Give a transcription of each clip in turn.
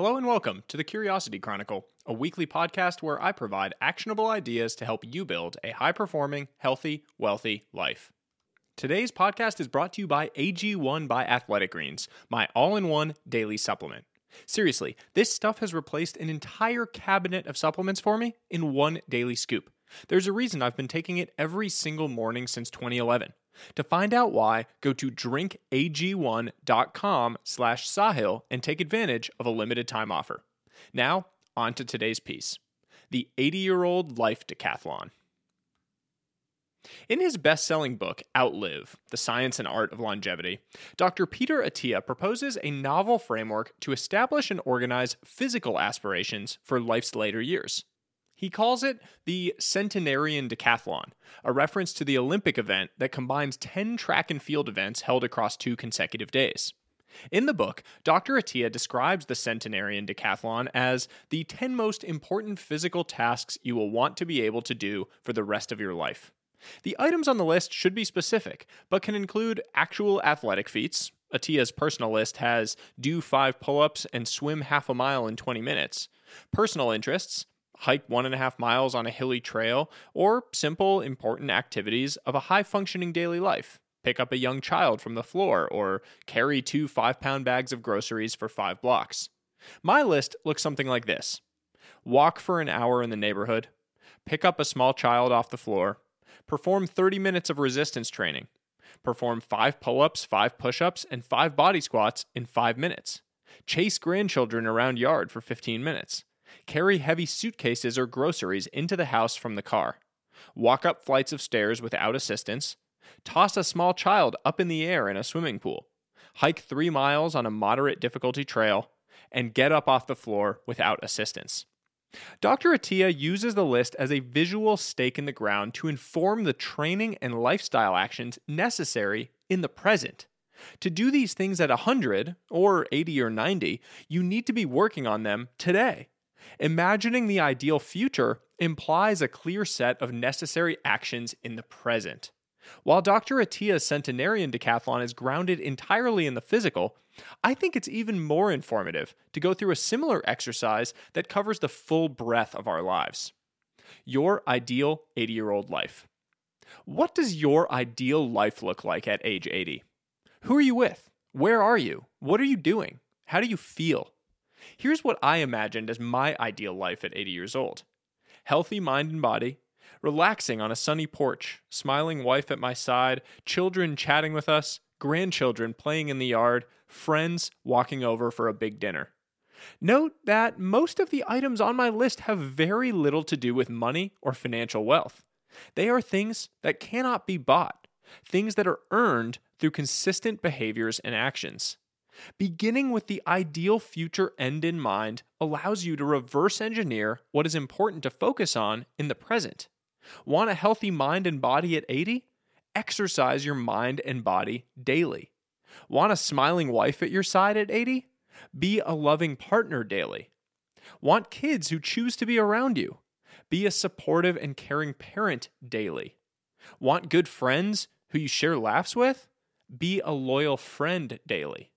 Hello and welcome to the Curiosity Chronicle, a weekly podcast where I provide actionable ideas to help you build a high performing, healthy, wealthy life. Today's podcast is brought to you by AG1 by Athletic Greens, my all in one daily supplement. Seriously, this stuff has replaced an entire cabinet of supplements for me in one daily scoop. There's a reason I've been taking it every single morning since 2011. To find out why, go to drinkag1.com slash Sahil and take advantage of a limited time offer. Now, on to today's piece. The 80-year-old life decathlon. In his best selling book, Outlive The Science and Art of Longevity, Dr. Peter Attia proposes a novel framework to establish and organize physical aspirations for life's later years. He calls it the Centenarian Decathlon, a reference to the Olympic event that combines 10 track and field events held across two consecutive days. In the book, Dr. Attia describes the Centenarian Decathlon as the 10 most important physical tasks you will want to be able to do for the rest of your life. The items on the list should be specific, but can include actual athletic feats. Attia's personal list has do five pull ups and swim half a mile in 20 minutes. Personal interests, hike one and a half miles on a hilly trail, or simple, important activities of a high functioning daily life. Pick up a young child from the floor, or carry two five pound bags of groceries for five blocks. My list looks something like this. Walk for an hour in the neighborhood, pick up a small child off the floor, perform 30 minutes of resistance training, perform five pull ups, five push ups, and five body squats in five minutes, chase grandchildren around yard for 15 minutes Carry heavy suitcases or groceries into the house from the car. Walk up flights of stairs without assistance. Toss a small child up in the air in a swimming pool. Hike three miles on a moderate difficulty trail. And get up off the floor without assistance. Dr. Attia uses the list as a visual stake in the ground to inform the training and lifestyle actions necessary in the present. To do these things at 100 or 80 or 90, you need to be working on them today. Imagining the ideal future implies a clear set of necessary actions in the present. While Dr. Attia's centenarian decathlon is grounded entirely in the physical, I think it's even more informative to go through a similar exercise that covers the full breadth of our lives. Your ideal 80 year old life. What does your ideal life look like at age 80? Who are you with? Where are you? What are you doing? How do you feel? Here's what I imagined as my ideal life at 80 years old healthy mind and body, relaxing on a sunny porch, smiling wife at my side, children chatting with us, grandchildren playing in the yard, friends walking over for a big dinner. Note that most of the items on my list have very little to do with money or financial wealth. They are things that cannot be bought, things that are earned through consistent behaviors and actions. Beginning with the ideal future end in mind allows you to reverse engineer what is important to focus on in the present. Want a healthy mind and body at 80? Exercise your mind and body daily. Want a smiling wife at your side at 80? Be a loving partner daily. Want kids who choose to be around you? Be a supportive and caring parent daily. Want good friends who you share laughs with? Be a loyal friend daily.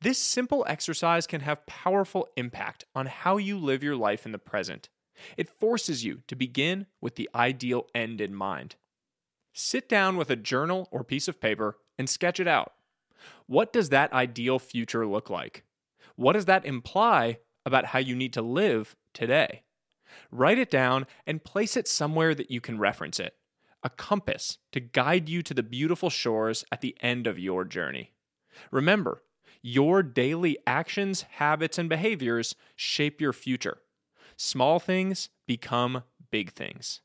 This simple exercise can have powerful impact on how you live your life in the present. It forces you to begin with the ideal end in mind. Sit down with a journal or piece of paper and sketch it out. What does that ideal future look like? What does that imply about how you need to live today? Write it down and place it somewhere that you can reference it a compass to guide you to the beautiful shores at the end of your journey. Remember, your daily actions, habits, and behaviors shape your future. Small things become big things.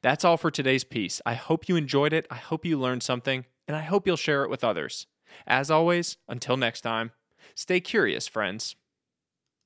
That's all for today's piece. I hope you enjoyed it. I hope you learned something, and I hope you'll share it with others. As always, until next time, stay curious, friends.